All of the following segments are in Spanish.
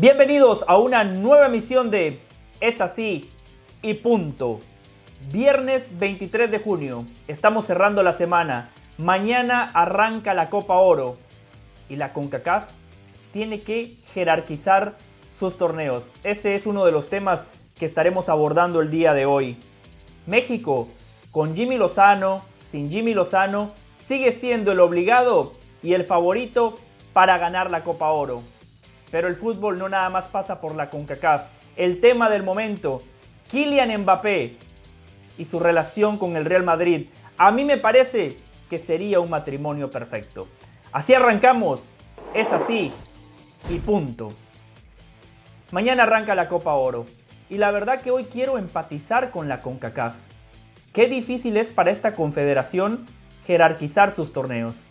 Bienvenidos a una nueva emisión de Es así y punto. Viernes 23 de junio, estamos cerrando la semana. Mañana arranca la Copa Oro y la CONCACAF tiene que jerarquizar sus torneos. Ese es uno de los temas que estaremos abordando el día de hoy. México, con Jimmy Lozano, sin Jimmy Lozano, sigue siendo el obligado y el favorito para ganar la Copa Oro. Pero el fútbol no nada más pasa por la CONCACAF. El tema del momento, Kylian Mbappé y su relación con el Real Madrid. A mí me parece que sería un matrimonio perfecto. Así arrancamos, es así y punto. Mañana arranca la Copa Oro y la verdad que hoy quiero empatizar con la CONCACAF. Qué difícil es para esta confederación jerarquizar sus torneos.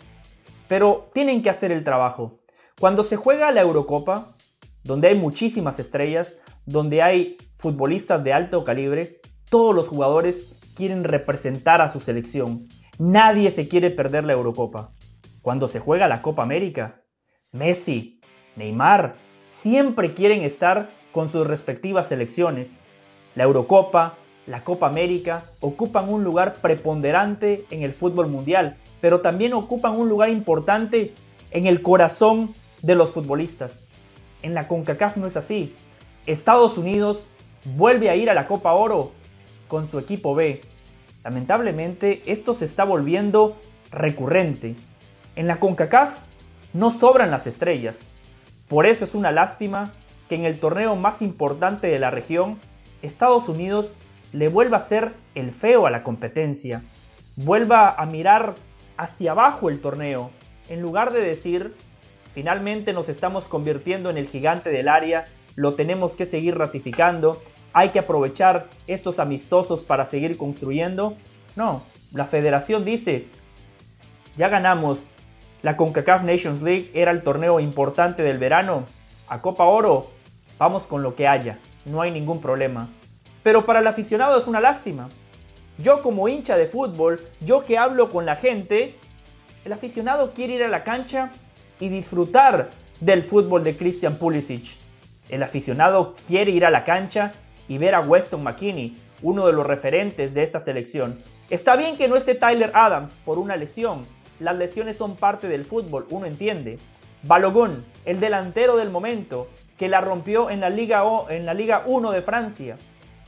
Pero tienen que hacer el trabajo. Cuando se juega la Eurocopa, donde hay muchísimas estrellas, donde hay futbolistas de alto calibre, todos los jugadores quieren representar a su selección. Nadie se quiere perder la Eurocopa. Cuando se juega la Copa América, Messi, Neymar, siempre quieren estar con sus respectivas selecciones. La Eurocopa, la Copa América ocupan un lugar preponderante en el fútbol mundial, pero también ocupan un lugar importante en el corazón de los futbolistas. En la CONCACAF no es así. Estados Unidos vuelve a ir a la Copa Oro con su equipo B. Lamentablemente esto se está volviendo recurrente. En la CONCACAF no sobran las estrellas. Por eso es una lástima que en el torneo más importante de la región, Estados Unidos le vuelva a ser el feo a la competencia. Vuelva a mirar hacia abajo el torneo, en lugar de decir Finalmente nos estamos convirtiendo en el gigante del área, lo tenemos que seguir ratificando, hay que aprovechar estos amistosos para seguir construyendo. No, la federación dice, ya ganamos, la CONCACAF Nations League era el torneo importante del verano, a Copa Oro, vamos con lo que haya, no hay ningún problema. Pero para el aficionado es una lástima. Yo como hincha de fútbol, yo que hablo con la gente, el aficionado quiere ir a la cancha y disfrutar del fútbol de Christian Pulisic. El aficionado quiere ir a la cancha y ver a Weston McKinney, uno de los referentes de esta selección. Está bien que no esté Tyler Adams por una lesión. Las lesiones son parte del fútbol, uno entiende. Balogun, el delantero del momento, que la rompió en la Liga, o, en la Liga 1 de Francia,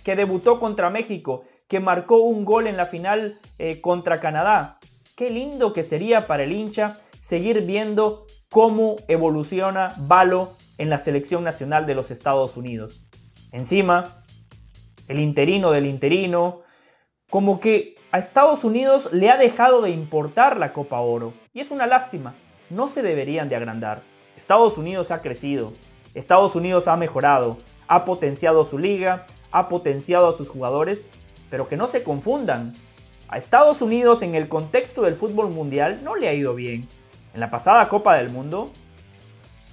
que debutó contra México, que marcó un gol en la final eh, contra Canadá. Qué lindo que sería para el hincha seguir viendo cómo evoluciona Balo en la selección nacional de los Estados Unidos. Encima, el interino del interino, como que a Estados Unidos le ha dejado de importar la Copa Oro. Y es una lástima, no se deberían de agrandar. Estados Unidos ha crecido, Estados Unidos ha mejorado, ha potenciado su liga, ha potenciado a sus jugadores, pero que no se confundan. A Estados Unidos en el contexto del fútbol mundial no le ha ido bien. En la pasada Copa del Mundo,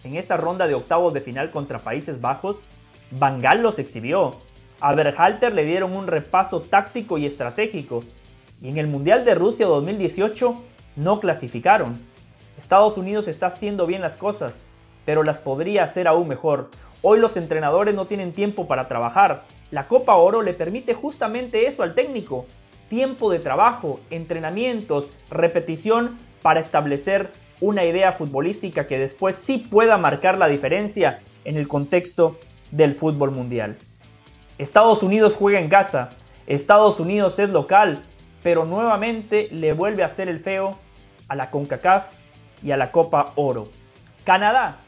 en esa ronda de octavos de final contra Países Bajos, Bangal los exhibió. A Berhalter le dieron un repaso táctico y estratégico. Y en el Mundial de Rusia 2018 no clasificaron. Estados Unidos está haciendo bien las cosas, pero las podría hacer aún mejor. Hoy los entrenadores no tienen tiempo para trabajar. La Copa Oro le permite justamente eso al técnico. Tiempo de trabajo, entrenamientos, repetición para establecer una idea futbolística que después sí pueda marcar la diferencia en el contexto del fútbol mundial. Estados Unidos juega en casa, Estados Unidos es local, pero nuevamente le vuelve a hacer el feo a la CONCACAF y a la Copa Oro. Canadá,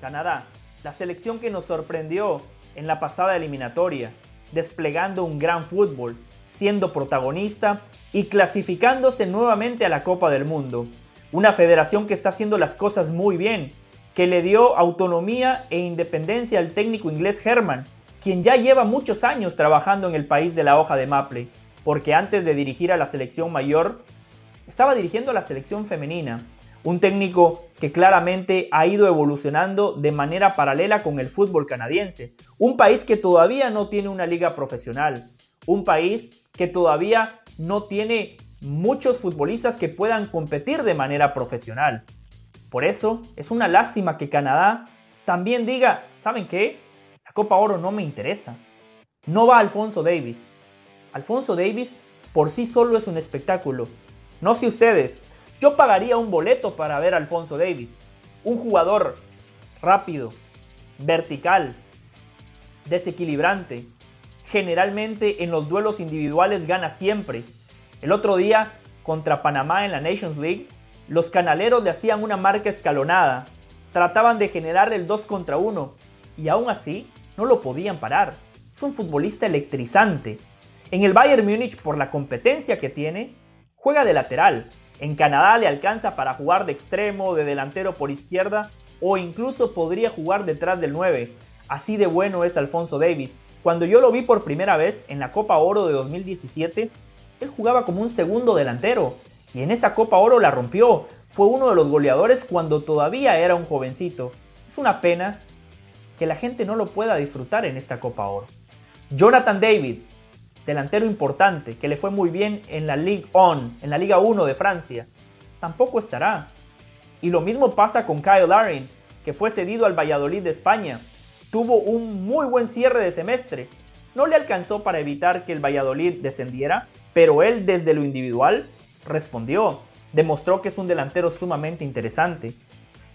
Canadá, la selección que nos sorprendió en la pasada eliminatoria, desplegando un gran fútbol, siendo protagonista y clasificándose nuevamente a la Copa del Mundo. Una federación que está haciendo las cosas muy bien, que le dio autonomía e independencia al técnico inglés Herman, quien ya lleva muchos años trabajando en el país de la hoja de Maple, porque antes de dirigir a la selección mayor, estaba dirigiendo a la selección femenina. Un técnico que claramente ha ido evolucionando de manera paralela con el fútbol canadiense. Un país que todavía no tiene una liga profesional. Un país que todavía no tiene muchos futbolistas que puedan competir de manera profesional. Por eso es una lástima que Canadá también diga, ¿saben qué? La Copa Oro no me interesa. No va Alfonso Davis. Alfonso Davis por sí solo es un espectáculo. No sé ustedes, yo pagaría un boleto para ver a Alfonso Davis. Un jugador rápido, vertical, desequilibrante. Generalmente en los duelos individuales gana siempre. El otro día, contra Panamá en la Nations League, los canaleros le hacían una marca escalonada. Trataban de generar el 2 contra 1 y aún así no lo podían parar. Es un futbolista electrizante. En el Bayern Múnich, por la competencia que tiene, juega de lateral. En Canadá le alcanza para jugar de extremo, de delantero por izquierda o incluso podría jugar detrás del 9. Así de bueno es Alfonso Davis. Cuando yo lo vi por primera vez en la Copa Oro de 2017, él jugaba como un segundo delantero y en esa Copa Oro la rompió. Fue uno de los goleadores cuando todavía era un jovencito. Es una pena que la gente no lo pueda disfrutar en esta Copa Oro. Jonathan David, delantero importante, que le fue muy bien en la Ligue 1, en la Liga 1 de Francia, tampoco estará. Y lo mismo pasa con Kyle Larin, que fue cedido al Valladolid de España. Tuvo un muy buen cierre de semestre. No le alcanzó para evitar que el Valladolid descendiera, pero él desde lo individual respondió. Demostró que es un delantero sumamente interesante.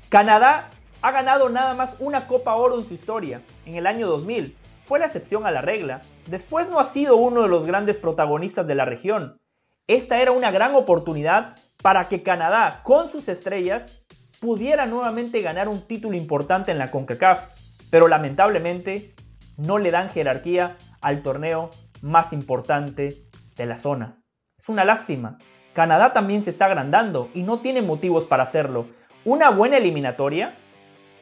Canadá ha ganado nada más una Copa Oro en su historia, en el año 2000. Fue la excepción a la regla. Después no ha sido uno de los grandes protagonistas de la región. Esta era una gran oportunidad para que Canadá, con sus estrellas, pudiera nuevamente ganar un título importante en la CONCACAF, pero lamentablemente no le dan jerarquía al torneo más importante de la zona. Es una lástima. Canadá también se está agrandando y no tiene motivos para hacerlo. Una buena eliminatoria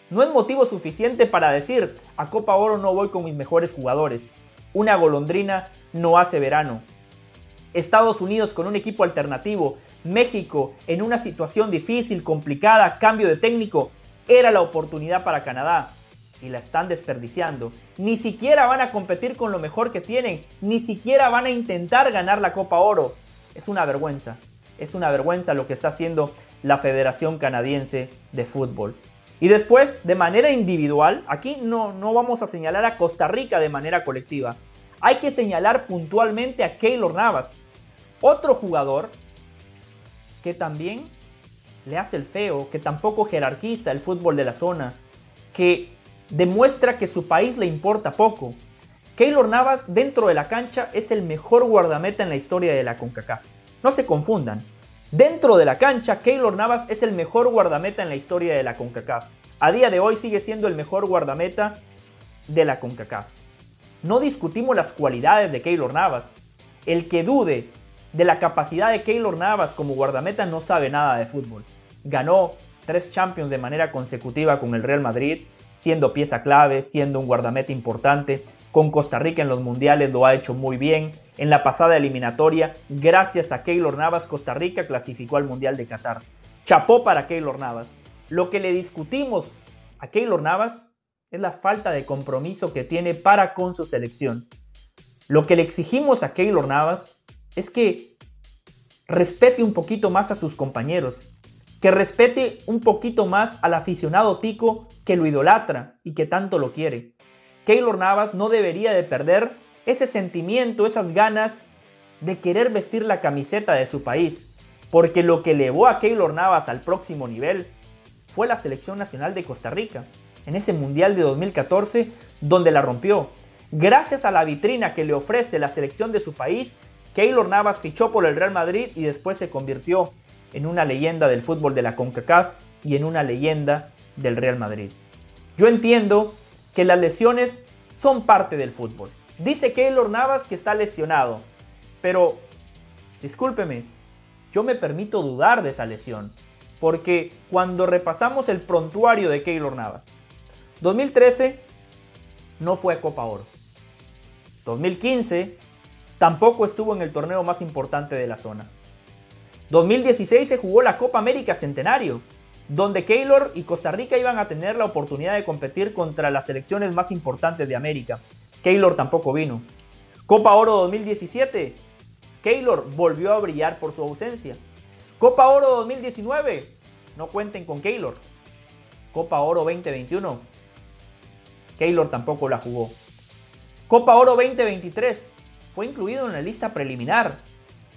no es motivo suficiente para decir a Copa Oro no voy con mis mejores jugadores. Una golondrina no hace verano. Estados Unidos con un equipo alternativo, México en una situación difícil, complicada, cambio de técnico, era la oportunidad para Canadá y la están desperdiciando. Ni siquiera van a competir con lo mejor que tienen, ni siquiera van a intentar ganar la Copa Oro. Es una vergüenza, es una vergüenza lo que está haciendo la Federación Canadiense de Fútbol. Y después, de manera individual, aquí no, no vamos a señalar a Costa Rica de manera colectiva. Hay que señalar puntualmente a Keylor Navas, otro jugador que también le hace el feo, que tampoco jerarquiza el fútbol de la zona, que demuestra que su país le importa poco. Keylor Navas dentro de la cancha es el mejor guardameta en la historia de la CONCACAF. No se confundan, Dentro de la cancha, Keylor Navas es el mejor guardameta en la historia de la CONCACAF. A día de hoy sigue siendo el mejor guardameta de la CONCACAF. No discutimos las cualidades de Keylor Navas. El que dude de la capacidad de Keylor Navas como guardameta no sabe nada de fútbol. Ganó tres Champions de manera consecutiva con el Real Madrid, siendo pieza clave, siendo un guardameta importante. Con Costa Rica en los mundiales lo ha hecho muy bien. En la pasada eliminatoria, gracias a Keylor Navas, Costa Rica clasificó al Mundial de Qatar. Chapó para Keylor Navas. Lo que le discutimos a Keylor Navas es la falta de compromiso que tiene para con su selección. Lo que le exigimos a Keylor Navas es que respete un poquito más a sus compañeros, que respete un poquito más al aficionado tico que lo idolatra y que tanto lo quiere. Keylor Navas no debería de perder ese sentimiento, esas ganas de querer vestir la camiseta de su país. Porque lo que llevó a Keylor Navas al próximo nivel fue la selección nacional de Costa Rica, en ese Mundial de 2014 donde la rompió. Gracias a la vitrina que le ofrece la selección de su país, Keylor Navas fichó por el Real Madrid y después se convirtió en una leyenda del fútbol de la CONCACAF y en una leyenda del Real Madrid. Yo entiendo que las lesiones son parte del fútbol. Dice Keylor Navas que está lesionado. Pero, discúlpeme, yo me permito dudar de esa lesión. Porque cuando repasamos el prontuario de Keylor Navas, 2013 no fue Copa Oro. 2015 tampoco estuvo en el torneo más importante de la zona. 2016 se jugó la Copa América Centenario, donde Keylor y Costa Rica iban a tener la oportunidad de competir contra las selecciones más importantes de América. Keylor tampoco vino. Copa Oro 2017. Keylor volvió a brillar por su ausencia. Copa Oro 2019. No cuenten con Keylor. Copa Oro 2021. Keylor tampoco la jugó. Copa Oro 2023 fue incluido en la lista preliminar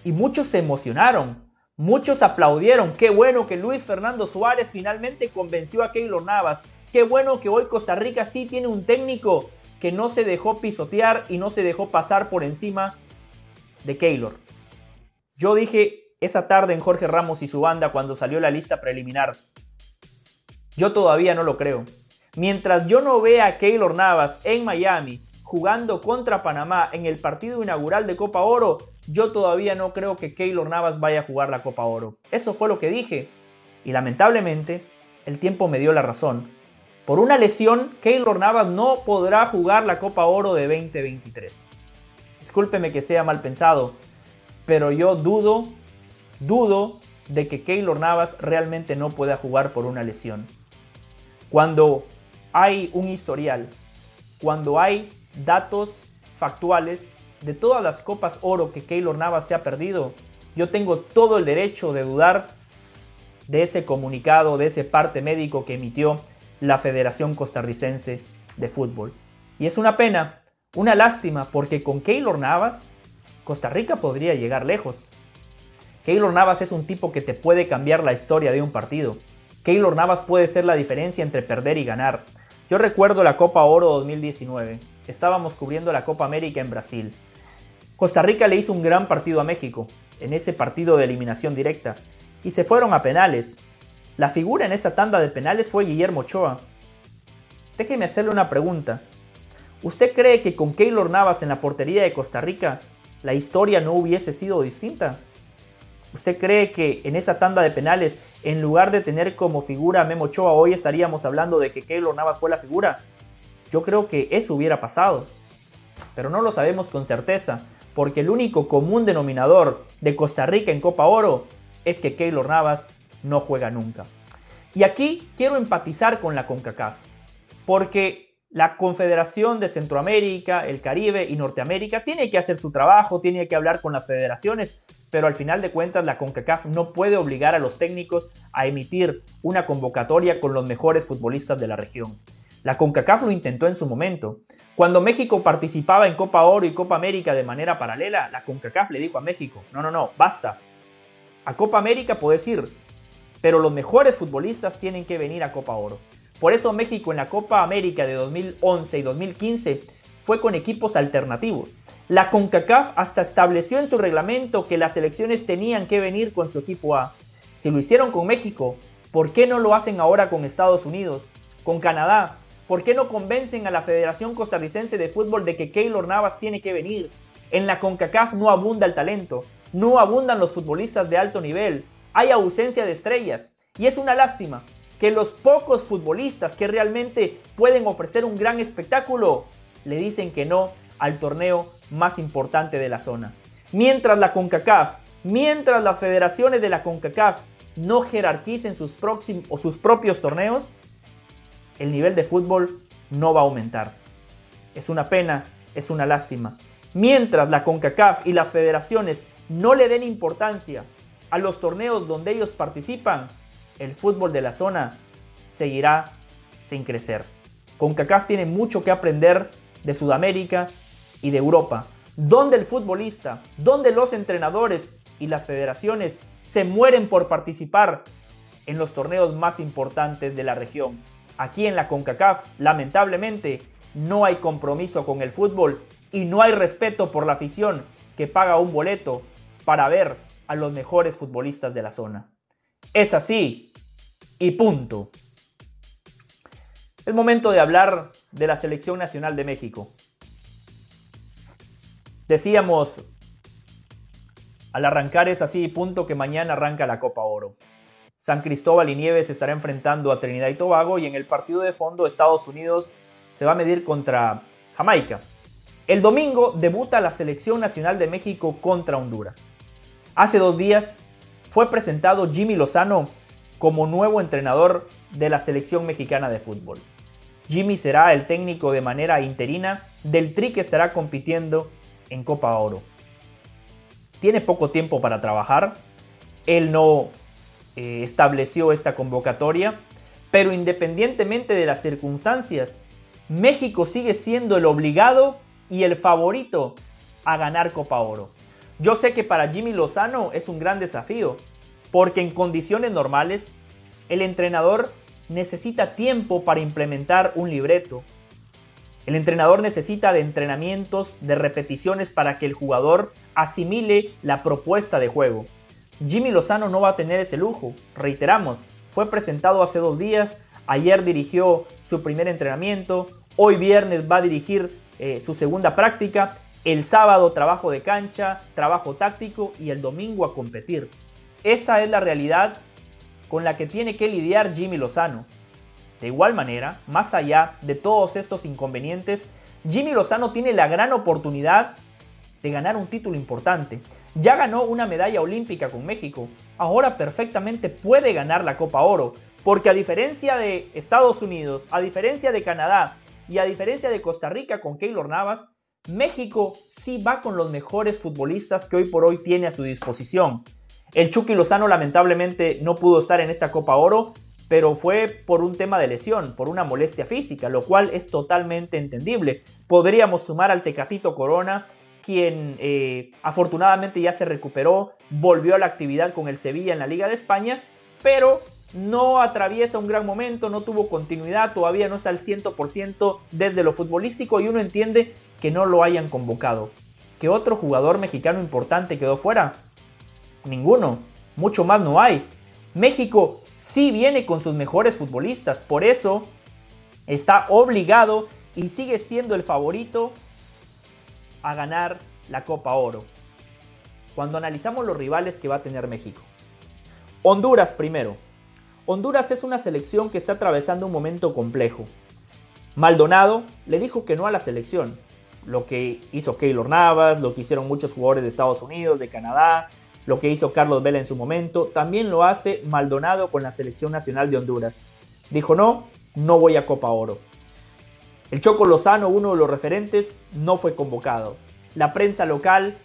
y muchos se emocionaron, muchos aplaudieron. Qué bueno que Luis Fernando Suárez finalmente convenció a Keylor Navas. Qué bueno que hoy Costa Rica sí tiene un técnico que no se dejó pisotear y no se dejó pasar por encima de Keylor. Yo dije esa tarde en Jorge Ramos y su banda cuando salió la lista preliminar. Yo todavía no lo creo. Mientras yo no vea a Keylor Navas en Miami jugando contra Panamá en el partido inaugural de Copa Oro, yo todavía no creo que Keylor Navas vaya a jugar la Copa Oro. Eso fue lo que dije. Y lamentablemente, el tiempo me dio la razón. Por una lesión, Keylor Navas no podrá jugar la Copa Oro de 2023. Discúlpeme que sea mal pensado, pero yo dudo, dudo de que Keylor Navas realmente no pueda jugar por una lesión. Cuando hay un historial, cuando hay datos factuales de todas las copas oro que Keylor Navas se ha perdido, yo tengo todo el derecho de dudar de ese comunicado, de ese parte médico que emitió la Federación Costarricense de Fútbol. Y es una pena, una lástima, porque con Keylor Navas, Costa Rica podría llegar lejos. Keylor Navas es un tipo que te puede cambiar la historia de un partido. Keylor Navas puede ser la diferencia entre perder y ganar. Yo recuerdo la Copa Oro 2019. Estábamos cubriendo la Copa América en Brasil. Costa Rica le hizo un gran partido a México, en ese partido de eliminación directa, y se fueron a penales. La figura en esa tanda de penales fue Guillermo Ochoa. Déjeme hacerle una pregunta. ¿Usted cree que con Keylor Navas en la portería de Costa Rica la historia no hubiese sido distinta? ¿Usted cree que en esa tanda de penales, en lugar de tener como figura a Memo Ochoa, hoy estaríamos hablando de que Keylor Navas fue la figura? Yo creo que eso hubiera pasado. Pero no lo sabemos con certeza, porque el único común denominador de Costa Rica en Copa Oro es que Keylor Navas no juega nunca. Y aquí quiero empatizar con la CONCACAF, porque la Confederación de Centroamérica, el Caribe y Norteamérica tiene que hacer su trabajo, tiene que hablar con las federaciones, pero al final de cuentas la CONCACAF no puede obligar a los técnicos a emitir una convocatoria con los mejores futbolistas de la región. La CONCACAF lo intentó en su momento. Cuando México participaba en Copa Oro y Copa América de manera paralela, la CONCACAF le dijo a México, no, no, no, basta. A Copa América puedes ir, pero los mejores futbolistas tienen que venir a Copa Oro. Por eso México en la Copa América de 2011 y 2015 fue con equipos alternativos. La CONCACAF hasta estableció en su reglamento que las selecciones tenían que venir con su equipo A. Si lo hicieron con México, ¿por qué no lo hacen ahora con Estados Unidos, con Canadá? ¿Por qué no convencen a la Federación Costarricense de Fútbol de que Keylor Navas tiene que venir? En la CONCACAF no abunda el talento, no abundan los futbolistas de alto nivel, hay ausencia de estrellas. Y es una lástima que los pocos futbolistas que realmente pueden ofrecer un gran espectáculo le dicen que no al torneo más importante de la zona. Mientras la CONCACAF, mientras las federaciones de la CONCACAF no jerarquicen sus, próximos, o sus propios torneos, el nivel de fútbol no va a aumentar. Es una pena, es una lástima. Mientras la CONCACAF y las federaciones no le den importancia a los torneos donde ellos participan, el fútbol de la zona seguirá sin crecer. CONCACAF tiene mucho que aprender de Sudamérica y de Europa, donde el futbolista, donde los entrenadores y las federaciones se mueren por participar en los torneos más importantes de la región. Aquí en la CONCACAF, lamentablemente, no hay compromiso con el fútbol y no hay respeto por la afición que paga un boleto para ver a los mejores futbolistas de la zona. Es así y punto. Es momento de hablar de la Selección Nacional de México. Decíamos al arrancar es así y punto que mañana arranca la Copa Oro. San Cristóbal y Nieves estará enfrentando a Trinidad y Tobago y en el partido de fondo Estados Unidos se va a medir contra Jamaica. El domingo debuta la Selección Nacional de México contra Honduras. Hace dos días fue presentado Jimmy Lozano como nuevo entrenador de la selección mexicana de fútbol. Jimmy será el técnico de manera interina del Tri que estará compitiendo en Copa Oro. Tiene poco tiempo para trabajar, él no eh, estableció esta convocatoria, pero independientemente de las circunstancias, México sigue siendo el obligado y el favorito a ganar Copa Oro. Yo sé que para Jimmy Lozano es un gran desafío, porque en condiciones normales el entrenador necesita tiempo para implementar un libreto. El entrenador necesita de entrenamientos, de repeticiones para que el jugador asimile la propuesta de juego. Jimmy Lozano no va a tener ese lujo. Reiteramos, fue presentado hace dos días, ayer dirigió su primer entrenamiento, hoy viernes va a dirigir eh, su segunda práctica, el sábado trabajo de cancha, trabajo táctico y el domingo a competir. Esa es la realidad con la que tiene que lidiar Jimmy Lozano. De igual manera, más allá de todos estos inconvenientes, Jimmy Lozano tiene la gran oportunidad de ganar un título importante. Ya ganó una medalla olímpica con México, ahora perfectamente puede ganar la Copa Oro, porque a diferencia de Estados Unidos, a diferencia de Canadá y a diferencia de Costa Rica con Keylor Navas, México sí va con los mejores futbolistas que hoy por hoy tiene a su disposición. El Chucky Lozano lamentablemente no pudo estar en esta Copa Oro, pero fue por un tema de lesión, por una molestia física, lo cual es totalmente entendible. Podríamos sumar al Tecatito Corona, quien eh, afortunadamente ya se recuperó, volvió a la actividad con el Sevilla en la Liga de España, pero no atraviesa un gran momento, no tuvo continuidad, todavía no está al 100% desde lo futbolístico y uno entiende que no lo hayan convocado. ¿Qué otro jugador mexicano importante quedó fuera? Ninguno. Mucho más no hay. México sí viene con sus mejores futbolistas. Por eso está obligado y sigue siendo el favorito a ganar la Copa Oro. Cuando analizamos los rivales que va a tener México. Honduras primero. Honduras es una selección que está atravesando un momento complejo. Maldonado le dijo que no a la selección. Lo que hizo Keylor Navas, lo que hicieron muchos jugadores de Estados Unidos, de Canadá, lo que hizo Carlos Vela en su momento, también lo hace Maldonado con la selección nacional de Honduras. Dijo no, no voy a Copa Oro. El Choco Lozano, uno de los referentes, no fue convocado. La prensa local,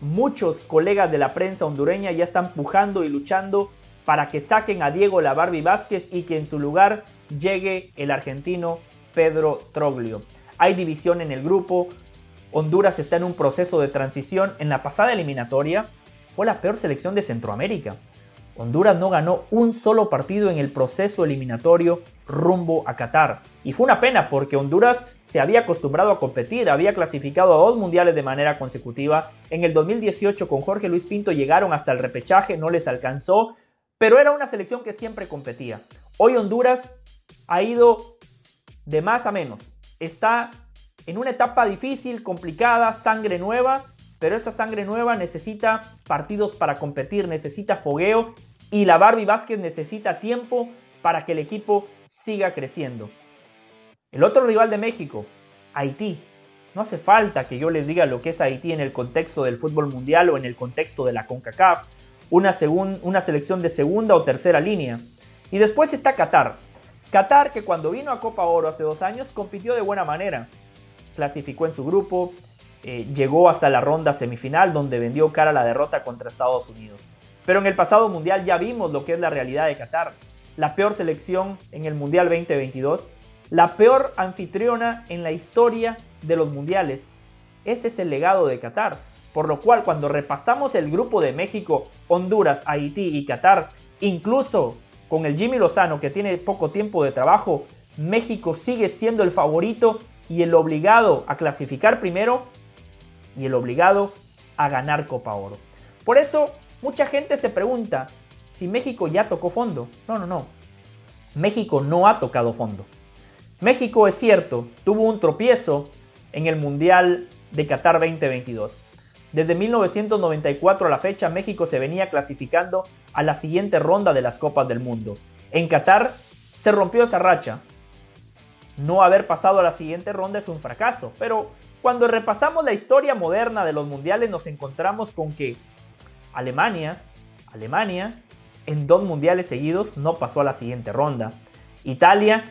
muchos colegas de la prensa hondureña ya están pujando y luchando para que saquen a Diego La Barbie Vázquez y que en su lugar llegue el argentino Pedro Troglio. Hay división en el grupo. Honduras está en un proceso de transición. En la pasada eliminatoria, fue la peor selección de Centroamérica. Honduras no ganó un solo partido en el proceso eliminatorio rumbo a Qatar. Y fue una pena porque Honduras se había acostumbrado a competir, había clasificado a dos mundiales de manera consecutiva. En el 2018 con Jorge Luis Pinto llegaron hasta el repechaje, no les alcanzó, pero era una selección que siempre competía. Hoy Honduras ha ido de más a menos. Está en una etapa difícil, complicada, sangre nueva pero esa sangre nueva necesita partidos para competir, necesita fogueo y la Barbie Vázquez necesita tiempo para que el equipo siga creciendo. El otro rival de México, Haití. No hace falta que yo les diga lo que es Haití en el contexto del fútbol mundial o en el contexto de la CONCACAF, una, una selección de segunda o tercera línea. Y después está Qatar. Qatar que cuando vino a Copa Oro hace dos años compitió de buena manera. Clasificó en su grupo, eh, llegó hasta la ronda semifinal donde vendió cara la derrota contra Estados Unidos. Pero en el pasado mundial ya vimos lo que es la realidad de Qatar. La peor selección en el Mundial 2022, la peor anfitriona en la historia de los mundiales. Ese es el legado de Qatar. Por lo cual cuando repasamos el grupo de México, Honduras, Haití y Qatar, incluso con el Jimmy Lozano que tiene poco tiempo de trabajo, México sigue siendo el favorito y el obligado a clasificar primero y el obligado a ganar Copa Oro. Por eso mucha gente se pregunta si México ya tocó fondo. No, no, no. México no ha tocado fondo. México es cierto, tuvo un tropiezo en el Mundial de Qatar 2022. Desde 1994 a la fecha, México se venía clasificando a la siguiente ronda de las Copas del Mundo. En Qatar se rompió esa racha. No haber pasado a la siguiente ronda es un fracaso, pero cuando repasamos la historia moderna de los mundiales nos encontramos con que Alemania, Alemania, en dos mundiales seguidos no pasó a la siguiente ronda. Italia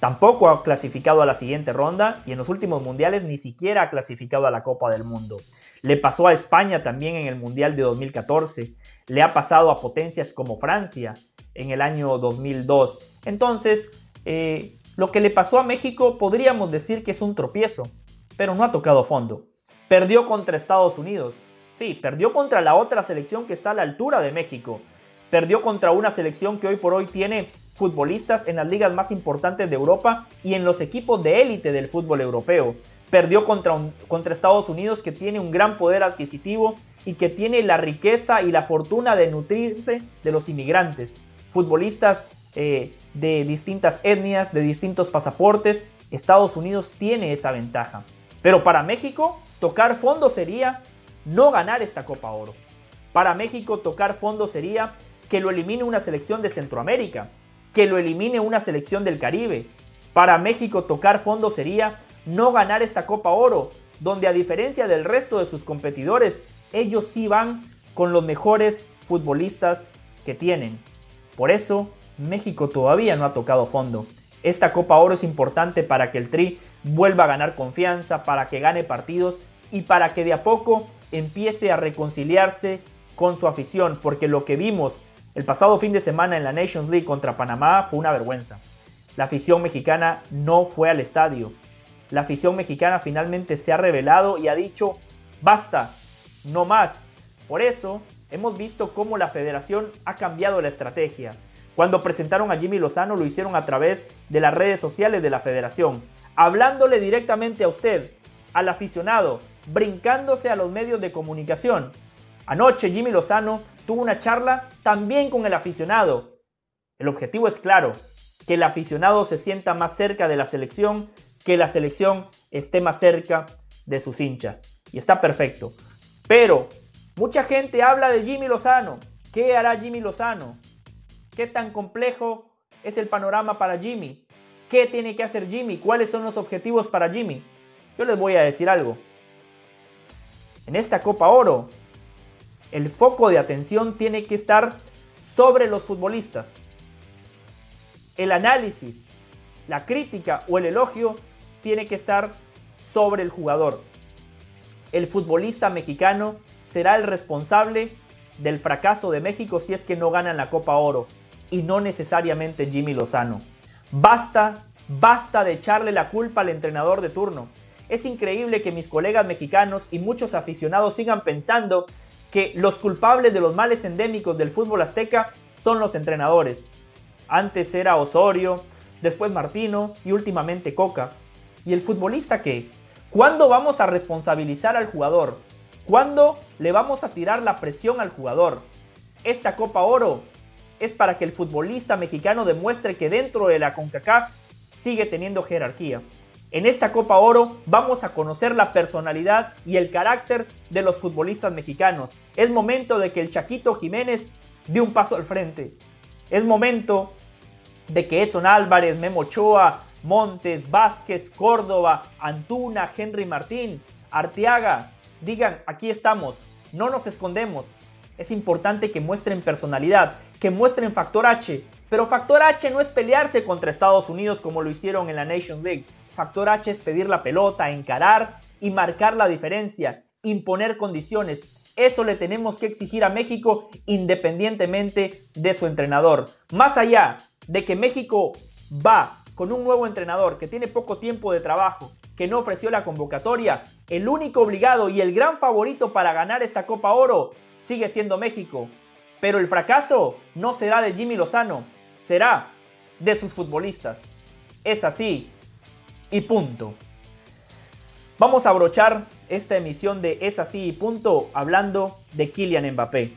tampoco ha clasificado a la siguiente ronda y en los últimos mundiales ni siquiera ha clasificado a la Copa del Mundo. Le pasó a España también en el Mundial de 2014. Le ha pasado a potencias como Francia en el año 2002. Entonces, eh, Lo que le pasó a México podríamos decir que es un tropiezo, pero no ha tocado fondo. Perdió contra Estados Unidos. Sí, perdió contra la otra selección que está a la altura de México. Perdió contra una selección que hoy por hoy tiene futbolistas en las ligas más importantes de Europa y en los equipos de élite del fútbol europeo. Perdió contra, contra Estados Unidos que tiene un gran poder adquisitivo y que tiene la riqueza y la fortuna de nutrirse de los inmigrantes. Futbolistas eh, de distintas etnias, de distintos pasaportes. Estados Unidos tiene esa ventaja. Pero para México, tocar fondo sería no ganar esta Copa Oro. Para México, tocar fondo sería que lo elimine una selección de Centroamérica, que lo elimine una selección del Caribe. Para México tocar fondo sería no ganar esta Copa Oro, donde a diferencia del resto de sus competidores, ellos sí van con los mejores futbolistas que tienen. Por eso, México todavía no ha tocado fondo. Esta Copa Oro es importante para que el Tri vuelva a ganar confianza, para que gane partidos y para que de a poco empiece a reconciliarse con su afición, porque lo que vimos el pasado fin de semana en la Nations League contra Panamá fue una vergüenza. La afición mexicana no fue al estadio. La afición mexicana finalmente se ha revelado y ha dicho, basta, no más. Por eso hemos visto cómo la federación ha cambiado la estrategia. Cuando presentaron a Jimmy Lozano lo hicieron a través de las redes sociales de la federación, hablándole directamente a usted, al aficionado, brincándose a los medios de comunicación. Anoche Jimmy Lozano tuvo una charla también con el aficionado. El objetivo es claro, que el aficionado se sienta más cerca de la selección, que la selección esté más cerca de sus hinchas. Y está perfecto. Pero mucha gente habla de Jimmy Lozano. ¿Qué hará Jimmy Lozano? ¿Qué tan complejo es el panorama para Jimmy? ¿Qué tiene que hacer Jimmy? ¿Cuáles son los objetivos para Jimmy? Yo les voy a decir algo. En esta Copa Oro, el foco de atención tiene que estar sobre los futbolistas. El análisis, la crítica o el elogio tiene que estar sobre el jugador. El futbolista mexicano será el responsable del fracaso de México si es que no ganan la Copa Oro y no necesariamente Jimmy Lozano. Basta, basta de echarle la culpa al entrenador de turno. Es increíble que mis colegas mexicanos y muchos aficionados sigan pensando que los culpables de los males endémicos del fútbol azteca son los entrenadores. Antes era Osorio, después Martino y últimamente Coca. ¿Y el futbolista qué? ¿Cuándo vamos a responsabilizar al jugador? ¿Cuándo le vamos a tirar la presión al jugador? Esta Copa Oro es para que el futbolista mexicano demuestre que dentro de la CONCACAF sigue teniendo jerarquía. En esta Copa Oro vamos a conocer la personalidad y el carácter de los futbolistas mexicanos. Es momento de que el Chaquito Jiménez dé un paso al frente. Es momento de que Edson Álvarez, Memo Ochoa, Montes, Vázquez, Córdoba, Antuna, Henry Martín, Arteaga digan, aquí estamos, no nos escondemos, es importante que muestren personalidad, que muestren factor H. Pero factor H no es pelearse contra Estados Unidos como lo hicieron en la Nations League. Factor H es pedir la pelota, encarar y marcar la diferencia, imponer condiciones. Eso le tenemos que exigir a México independientemente de su entrenador. Más allá de que México va con un nuevo entrenador que tiene poco tiempo de trabajo, que no ofreció la convocatoria, el único obligado y el gran favorito para ganar esta Copa Oro sigue siendo México. Pero el fracaso no será de Jimmy Lozano, será de sus futbolistas. Es así y punto. Vamos a abrochar esta emisión de Es así y punto hablando de Kylian Mbappé.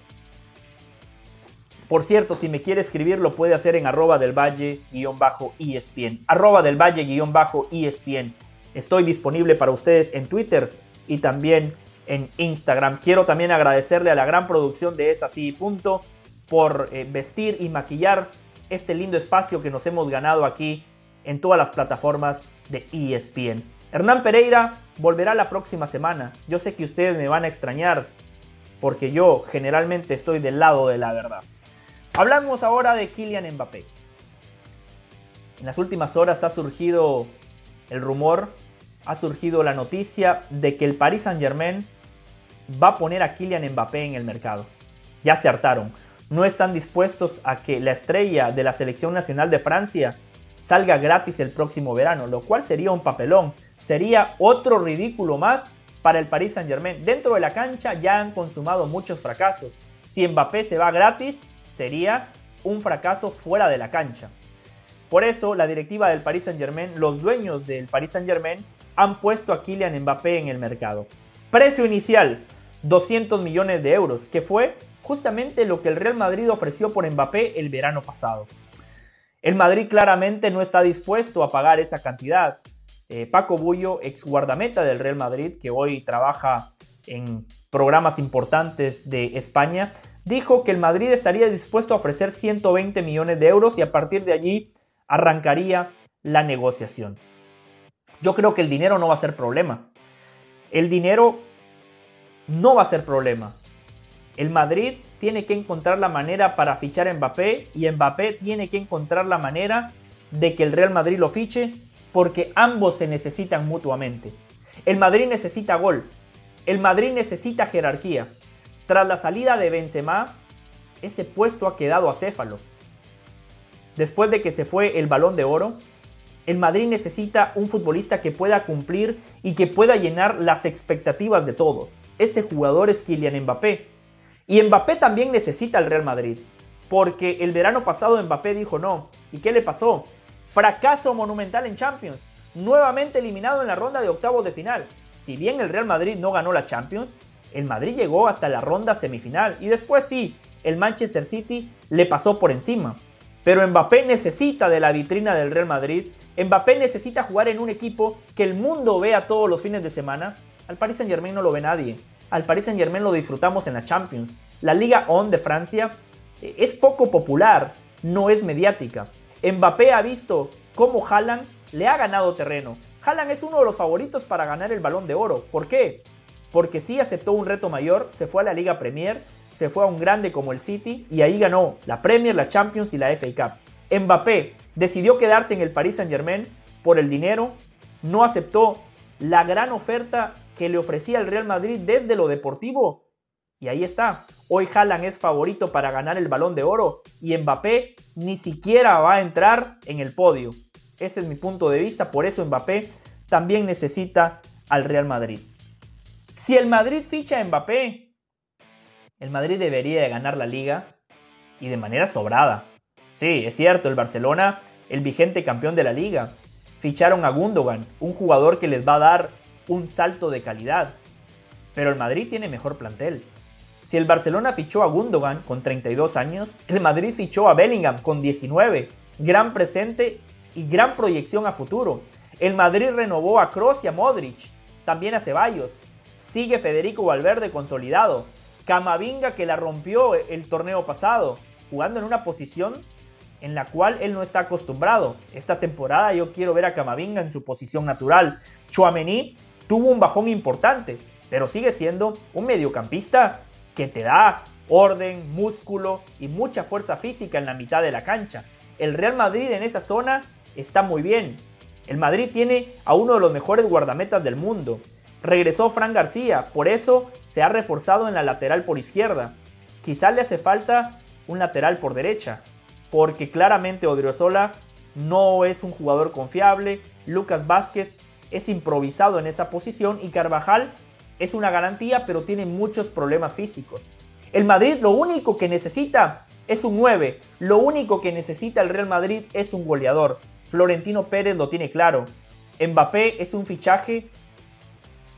Por cierto, si me quiere escribir lo puede hacer en arroba del valle-espn. Arroba del valle-espn. Estoy disponible para ustedes en Twitter y también en Instagram. Quiero también agradecerle a la gran producción de Es Así Punto por eh, vestir y maquillar este lindo espacio que nos hemos ganado aquí en todas las plataformas de ESPN. Hernán Pereira volverá la próxima semana. Yo sé que ustedes me van a extrañar porque yo generalmente estoy del lado de la verdad. Hablamos ahora de Kylian Mbappé. En las últimas horas ha surgido el rumor, ha surgido la noticia de que el Paris Saint-Germain va a poner a Kylian Mbappé en el mercado. Ya se hartaron. No están dispuestos a que la estrella de la selección nacional de Francia salga gratis el próximo verano, lo cual sería un papelón. Sería otro ridículo más para el Paris Saint Germain. Dentro de la cancha ya han consumado muchos fracasos. Si Mbappé se va gratis, sería un fracaso fuera de la cancha. Por eso la directiva del Paris Saint Germain, los dueños del Paris Saint Germain, han puesto a Kylian Mbappé en el mercado. Precio inicial, 200 millones de euros, que fue justamente lo que el Real Madrid ofreció por Mbappé el verano pasado. El Madrid claramente no está dispuesto a pagar esa cantidad. Eh, Paco Bullo, ex guardameta del Real Madrid, que hoy trabaja en programas importantes de España, dijo que el Madrid estaría dispuesto a ofrecer 120 millones de euros y a partir de allí arrancaría la negociación. Yo creo que el dinero no va a ser problema. El dinero no va a ser problema. El Madrid tiene que encontrar la manera para fichar a Mbappé y Mbappé tiene que encontrar la manera de que el Real Madrid lo fiche porque ambos se necesitan mutuamente. El Madrid necesita gol. El Madrid necesita jerarquía. Tras la salida de Benzema, ese puesto ha quedado acéfalo. Después de que se fue el balón de oro, el Madrid necesita un futbolista que pueda cumplir y que pueda llenar las expectativas de todos. Ese jugador es Kylian Mbappé. Y Mbappé también necesita el Real Madrid. Porque el verano pasado Mbappé dijo no. ¿Y qué le pasó? Fracaso monumental en Champions. Nuevamente eliminado en la ronda de octavos de final. Si bien el Real Madrid no ganó la Champions, el Madrid llegó hasta la ronda semifinal. Y después sí, el Manchester City le pasó por encima. Pero Mbappé necesita de la vitrina del Real Madrid. Mbappé necesita jugar en un equipo que el mundo vea todos los fines de semana. Al Paris Saint Germain no lo ve nadie. Al Paris Saint Germain lo disfrutamos en la Champions. La Liga On de Francia eh, es poco popular, no es mediática. Mbappé ha visto cómo Haaland le ha ganado terreno. Haaland es uno de los favoritos para ganar el balón de oro. ¿Por qué? Porque sí aceptó un reto mayor, se fue a la Liga Premier, se fue a un grande como el City y ahí ganó la Premier, la Champions y la FA Cup. Mbappé decidió quedarse en el Paris Saint Germain por el dinero, no aceptó la gran oferta que le ofrecía el Real Madrid desde lo deportivo. Y ahí está. Hoy Haaland es favorito para ganar el balón de oro y Mbappé ni siquiera va a entrar en el podio. Ese es mi punto de vista, por eso Mbappé también necesita al Real Madrid. Si el Madrid ficha a Mbappé, el Madrid debería de ganar la liga y de manera sobrada. Sí, es cierto, el Barcelona, el vigente campeón de la liga, ficharon a Gundogan, un jugador que les va a dar un salto de calidad. Pero el Madrid tiene mejor plantel. Si el Barcelona fichó a Gundogan con 32 años, el Madrid fichó a Bellingham con 19, gran presente y gran proyección a futuro. El Madrid renovó a Kroos y a Modric, también a Ceballos. Sigue Federico Valverde consolidado. Camavinga que la rompió el torneo pasado, jugando en una posición en la cual él no está acostumbrado. Esta temporada yo quiero ver a Camavinga en su posición natural. Chuamení tuvo un bajón importante, pero sigue siendo un mediocampista que te da orden, músculo y mucha fuerza física en la mitad de la cancha. El Real Madrid en esa zona está muy bien. El Madrid tiene a uno de los mejores guardametas del mundo. Regresó Fran García, por eso se ha reforzado en la lateral por izquierda. Quizá le hace falta un lateral por derecha, porque claramente Odriozola no es un jugador confiable. Lucas Vázquez es improvisado en esa posición y Carvajal es una garantía, pero tiene muchos problemas físicos. El Madrid lo único que necesita es un 9, lo único que necesita el Real Madrid es un goleador. Florentino Pérez lo tiene claro. Mbappé es un fichaje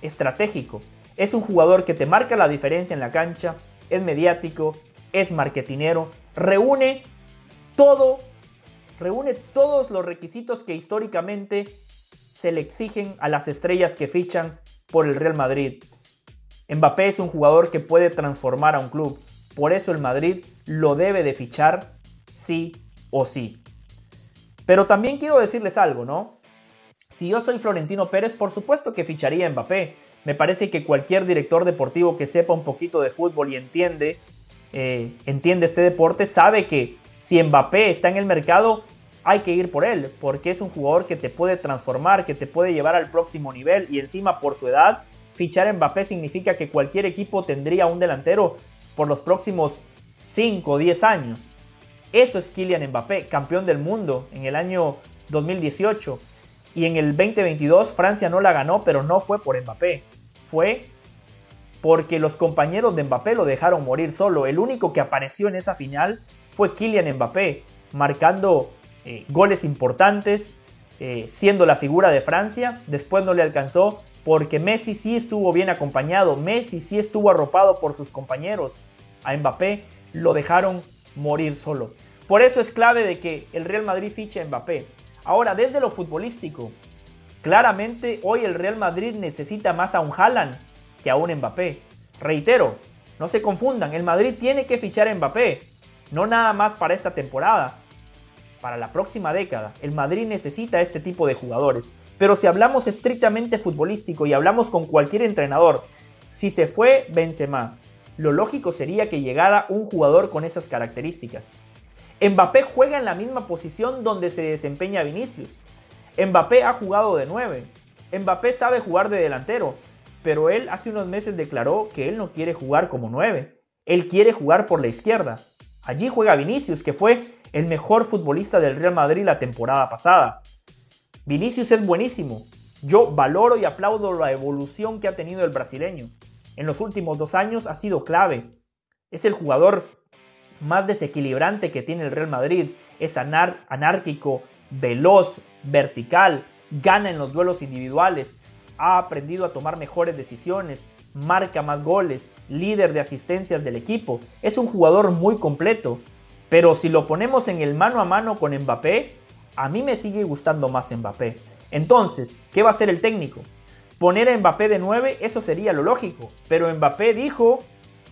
estratégico. Es un jugador que te marca la diferencia en la cancha, es mediático, es marketinero, reúne todo, reúne todos los requisitos que históricamente se le exigen a las estrellas que fichan por el Real Madrid. Mbappé es un jugador que puede transformar a un club, por eso el Madrid lo debe de fichar sí o sí. Pero también quiero decirles algo, ¿no? Si yo soy Florentino Pérez, por supuesto que ficharía a Mbappé. Me parece que cualquier director deportivo que sepa un poquito de fútbol y entiende, eh, entiende este deporte, sabe que si Mbappé está en el mercado, hay que ir por él, porque es un jugador que te puede transformar, que te puede llevar al próximo nivel y encima por su edad, fichar a Mbappé significa que cualquier equipo tendría un delantero por los próximos 5 o 10 años. Eso es Kylian Mbappé, campeón del mundo en el año 2018. Y en el 2022 Francia no la ganó, pero no fue por Mbappé. Fue porque los compañeros de Mbappé lo dejaron morir solo. El único que apareció en esa final fue Kylian Mbappé, marcando eh, goles importantes, eh, siendo la figura de Francia. Después no le alcanzó porque Messi sí estuvo bien acompañado, Messi sí estuvo arropado por sus compañeros. A Mbappé lo dejaron morir solo. Por eso es clave de que el Real Madrid fiche a Mbappé. Ahora, desde lo futbolístico, claramente hoy el Real Madrid necesita más a un Haaland que a un Mbappé. Reitero, no se confundan, el Madrid tiene que fichar a Mbappé, no nada más para esta temporada, para la próxima década. El Madrid necesita este tipo de jugadores. Pero si hablamos estrictamente futbolístico y hablamos con cualquier entrenador, si se fue Benzema, lo lógico sería que llegara un jugador con esas características. Mbappé juega en la misma posición donde se desempeña Vinicius. Mbappé ha jugado de 9. Mbappé sabe jugar de delantero, pero él hace unos meses declaró que él no quiere jugar como 9. Él quiere jugar por la izquierda. Allí juega Vinicius, que fue el mejor futbolista del Real Madrid la temporada pasada. Vinicius es buenísimo. Yo valoro y aplaudo la evolución que ha tenido el brasileño. En los últimos dos años ha sido clave. Es el jugador más desequilibrante que tiene el Real Madrid. Es anárquico, veloz, vertical, gana en los duelos individuales, ha aprendido a tomar mejores decisiones, marca más goles, líder de asistencias del equipo. Es un jugador muy completo. Pero si lo ponemos en el mano a mano con Mbappé, a mí me sigue gustando más Mbappé. Entonces, ¿qué va a hacer el técnico? Poner a Mbappé de 9, eso sería lo lógico. Pero Mbappé dijo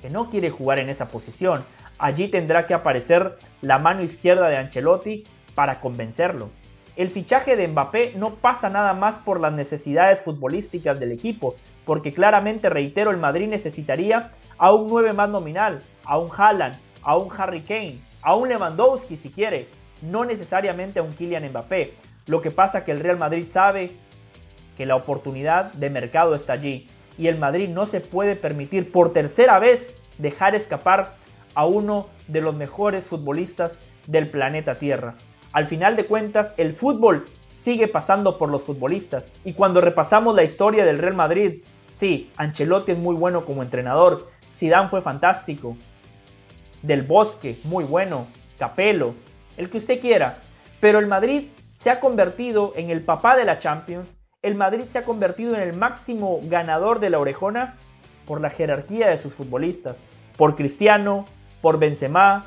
que no quiere jugar en esa posición. Allí tendrá que aparecer la mano izquierda de Ancelotti para convencerlo. El fichaje de Mbappé no pasa nada más por las necesidades futbolísticas del equipo, porque claramente, reitero, el Madrid necesitaría a un 9 más nominal, a un Haaland, a un Harry Kane, a un Lewandowski si quiere, no necesariamente a un Kylian Mbappé. Lo que pasa que el Real Madrid sabe que la oportunidad de mercado está allí y el Madrid no se puede permitir por tercera vez dejar escapar a uno de los mejores futbolistas del planeta Tierra. Al final de cuentas, el fútbol sigue pasando por los futbolistas y cuando repasamos la historia del Real Madrid, sí, Ancelotti es muy bueno como entrenador, Zidane fue fantástico, del Bosque, muy bueno, Capello, el que usted quiera. Pero el Madrid se ha convertido en el papá de la Champions, el Madrid se ha convertido en el máximo ganador de la orejona por la jerarquía de sus futbolistas, por Cristiano, por Benzema,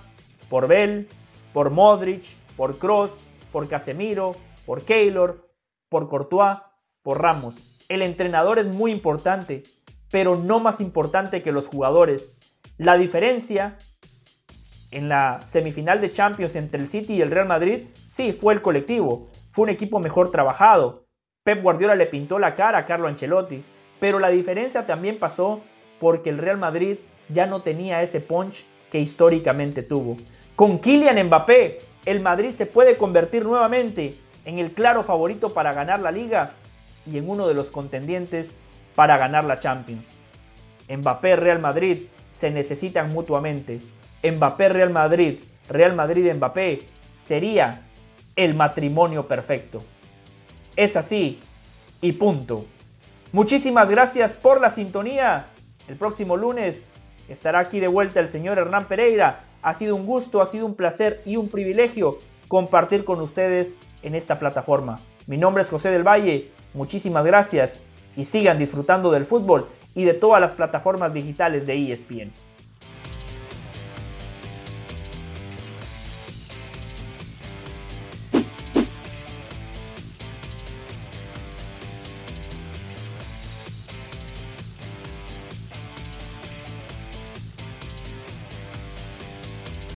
por Bell, por Modric, por Kroos, por Casemiro, por Keylor, por Courtois, por Ramos. El entrenador es muy importante, pero no más importante que los jugadores. La diferencia en la semifinal de Champions entre el City y el Real Madrid, sí, fue el colectivo, fue un equipo mejor trabajado. Pep Guardiola le pintó la cara a Carlo Ancelotti, pero la diferencia también pasó porque el Real Madrid ya no tenía ese punch que históricamente tuvo. Con Kylian Mbappé, el Madrid se puede convertir nuevamente en el claro favorito para ganar la liga y en uno de los contendientes para ganar la Champions. Mbappé Real Madrid se necesitan mutuamente Mbappé Real Madrid, Real Madrid Mbappé, sería el matrimonio perfecto. Es así y punto. Muchísimas gracias por la sintonía. El próximo lunes estará aquí de vuelta el señor Hernán Pereira. Ha sido un gusto, ha sido un placer y un privilegio compartir con ustedes en esta plataforma. Mi nombre es José del Valle. Muchísimas gracias y sigan disfrutando del fútbol y de todas las plataformas digitales de ESPN.